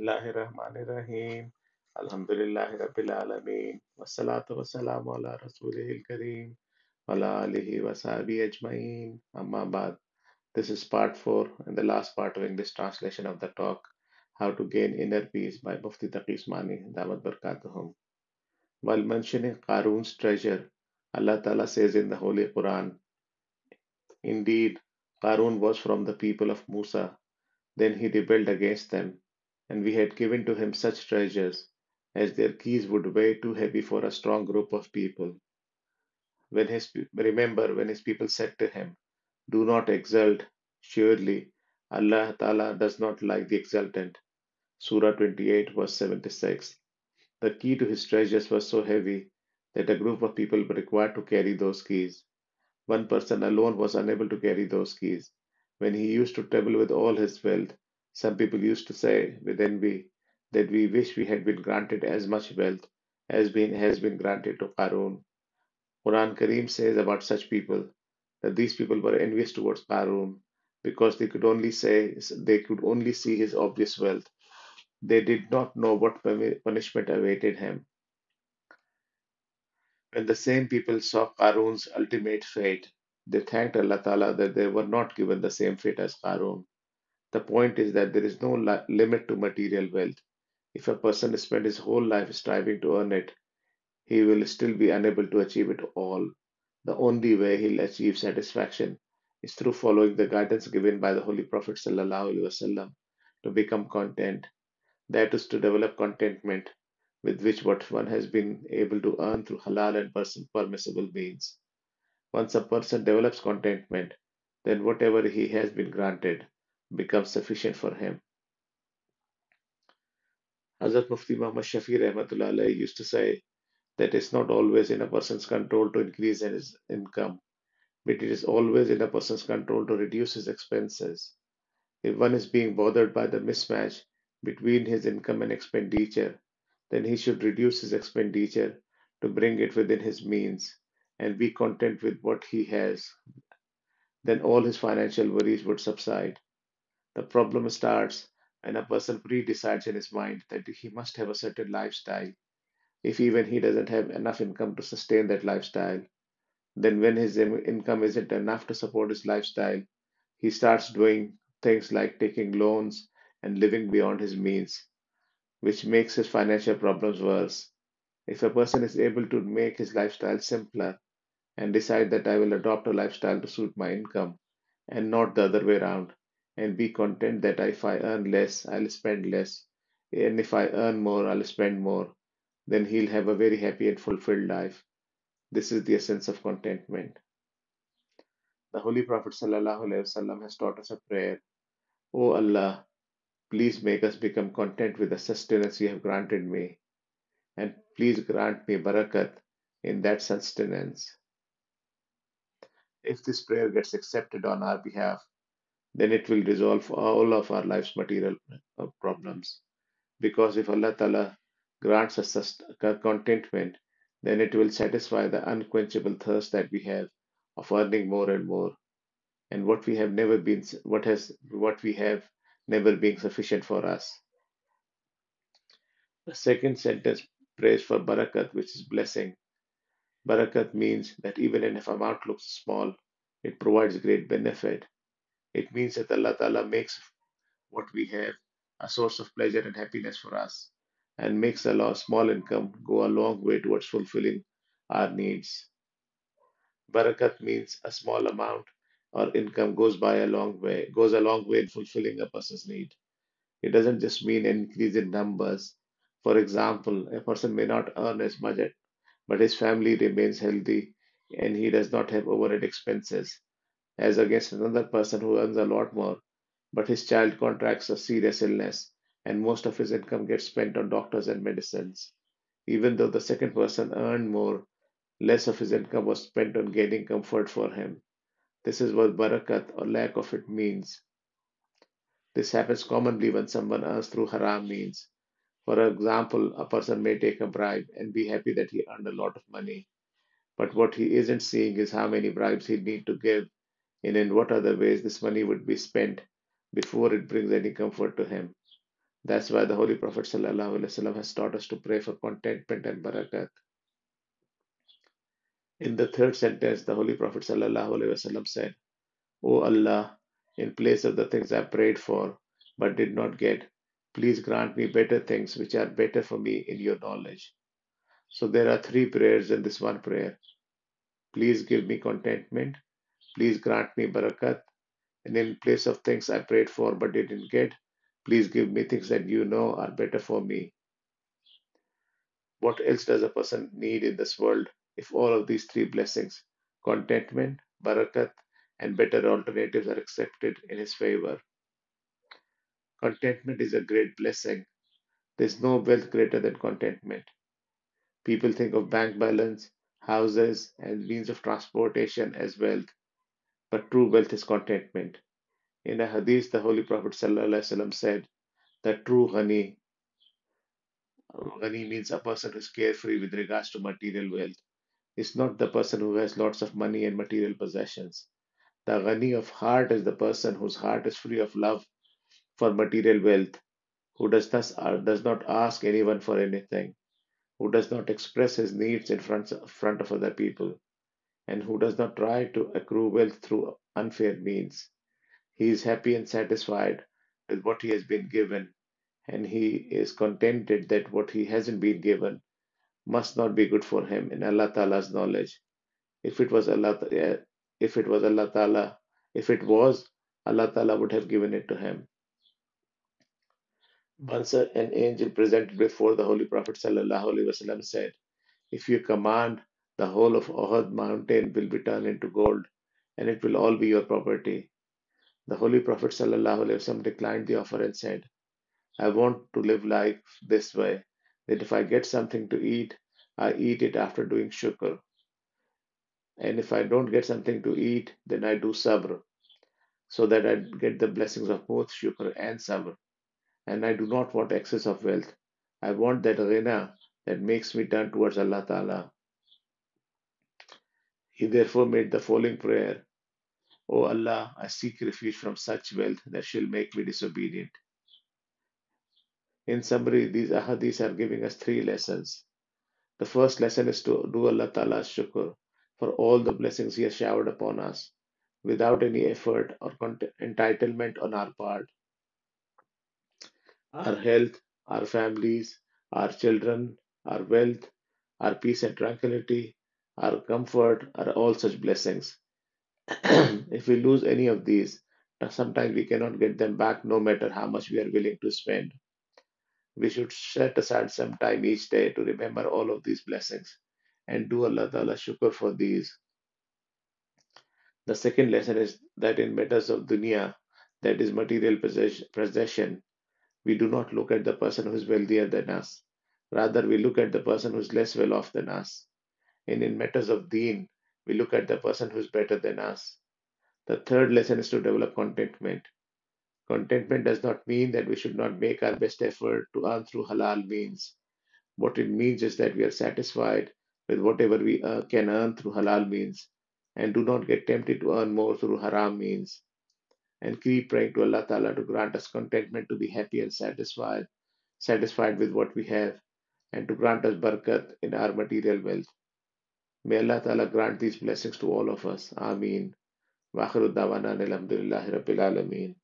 Bismillahirrahmanirrahim. Alhamdulillahi Rabbil Alameen. Wassalatu wassalamu ala Rasulihil Kareem. Wala alihi wa ajma'een. Amma ba'd. This is part 4 and the last part of English translation of the talk How to Gain Inner Peace by Mufti Taqi Usmani Damat Barakatuhum. While mentioning Qarun's treasure, Allah Ta'ala says in the Holy Quran, Indeed, Qarun was from the people of Musa. Then he rebelled against them and we had given to him such treasures as their keys would weigh too heavy for a strong group of people. When his remember when his people said to him, Do not exult, surely Allah Ta'ala does not like the exultant. Surah 28, verse 76. The key to his treasures was so heavy that a group of people were required to carry those keys. One person alone was unable to carry those keys. When he used to travel with all his wealth, some people used to say with envy that we wish we had been granted as much wealth as been, has been granted to Qarun. Quran Kareem says about such people that these people were envious towards Qarun because they could only say they could only see his obvious wealth. They did not know what punishment awaited him. When the same people saw Qarun's ultimate fate, they thanked Allah Ta'ala that they were not given the same fate as Qarun. The point is that there is no li- limit to material wealth. If a person spends his whole life striving to earn it, he will still be unable to achieve it all. The only way he'll achieve satisfaction is through following the guidance given by the Holy Prophet ﷺ to become content. That is to develop contentment with which what one has been able to earn through halal and permissible means. Once a person develops contentment, then whatever he has been granted becomes sufficient for him. Hazrat Mufti Muhammad Shafi used to say that it's not always in a person's control to increase his income, but it is always in a person's control to reduce his expenses. If one is being bothered by the mismatch between his income and expenditure, then he should reduce his expenditure to bring it within his means and be content with what he has. Then all his financial worries would subside. The problem starts when a person pre-decides in his mind that he must have a certain lifestyle. If even he doesn't have enough income to sustain that lifestyle, then when his income isn't enough to support his lifestyle, he starts doing things like taking loans and living beyond his means, which makes his financial problems worse. If a person is able to make his lifestyle simpler and decide that I will adopt a lifestyle to suit my income and not the other way around, and be content that if I earn less, I'll spend less, and if I earn more, I'll spend more, then he'll have a very happy and fulfilled life. This is the essence of contentment. The Holy Prophet ﷺ has taught us a prayer O Allah, please make us become content with the sustenance you have granted me, and please grant me barakat in that sustenance. If this prayer gets accepted on our behalf, then it will resolve all of our life's material uh, problems. Because if Allah Ta'ala grants us contentment, then it will satisfy the unquenchable thirst that we have of earning more and more. And what we have never been, what has, what we have never being sufficient for us. The second sentence prays for barakat, which is blessing. Barakat means that even if amount looks small, it provides great benefit. It means that Allah Ta'ala makes what we have a source of pleasure and happiness for us and makes a small income go a long way towards fulfilling our needs. Barakat means a small amount or income goes by a long way, goes a long way in fulfilling a person's need. It doesn't just mean an increase in numbers. For example, a person may not earn as much, but his family remains healthy and he does not have overhead expenses, as against another person who earns a lot more, but his child contracts a serious illness and most of his income gets spent on doctors and medicines. Even though the second person earned more, less of his income was spent on gaining comfort for him. This is what barakat or lack of it means. This happens commonly when someone earns through haram means. For example, a person may take a bribe and be happy that he earned a lot of money. But what he isn't seeing is how many bribes he'd need to give and in what other ways this money would be spent before it brings any comfort to him. That's why the Holy Prophet ﷺ has taught us to pray for contentment and barakat. In the third sentence, the Holy Prophet ﷺ said, O Allah, in place of the things I prayed for but did not get, please grant me better things which are better for me in your knowledge. So there are three prayers in this one prayer. Please give me contentment. Please grant me barakat. And in place of things I prayed for but didn't get, please give me things that you know are better for me. What else does a person need in this world if all of these three blessings, contentment, barakat, and better alternatives are accepted in his favor? Contentment is a great blessing. There's no wealth greater than contentment. People think of bank balance, houses, and means of transportation as wealth, but true wealth is contentment. In a hadith, the Holy Prophet ﷺ said that true ghani, ghani means a person who is carefree with regards to material wealth, is not the person who has lots of money and material possessions. The ghani of heart is the person whose heart is free of love for material wealth, who does, thus, uh, does not ask anyone for anything, who does not express his needs in front, front of other people, and who does not try to accrue wealth through unfair means. He is happy and satisfied with what he has been given, and he is contented that what he hasn't been given must not be good for him in Allah Ta'ala's knowledge. If it was Allah, eh, if it was Allah Ta'ala, if it was, Allah Ta'ala would have given it to him. Once an angel presented before the Holy Prophet ﷺ said, If you command, the whole of Uhud mountain will be turned into gold, and it will all be your property. The Holy Prophet ﷺ declined the offer and said, I want to live life this way that if I get something to eat, I eat it after doing shukr. And if I don't get something to eat, then I do sabr, so that I get the blessings of both shukr and sabr and I do not want excess of wealth. I want that ghina that makes me turn towards Allah Ta'ala. He therefore made the following prayer O Allah, I seek refuge from such wealth that shall make me disobedient. In summary, these ahadiths are giving us three lessons. The first lesson is to do Allah Ta'ala's shukr for all the blessings He has showered upon us without any effort or entitlement on our part our health, our families, our children, our wealth, our peace and tranquility, our comfort are all such blessings. if we lose any of these, sometimes we cannot get them back no matter how much we are willing to spend. We should set aside some time each day to remember all of these blessings and do Allah Ta'ala shukr for these. The second lesson is that in matters of dunya, that is material possession, we do not look at the person who is wealthier than us. Rather, we look at the person who is less well off than us. And in matters of deen, we look at the person who is better than us. The third lesson is to develop contentment. Contentment does not mean that we should not make our best effort to earn through halal means. What it means is that we are satisfied with whatever we uh, can earn through halal means and do not get tempted to earn more through haram means and keep praying to Allah Ta'ala to grant us contentment to be happy and satisfied, satisfied with what we have, and to grant us barakat in our material wealth. May Allah Ta'ala grant these blessings to all of us. Ameen. Wa akhiru dawana alhamdulillahi.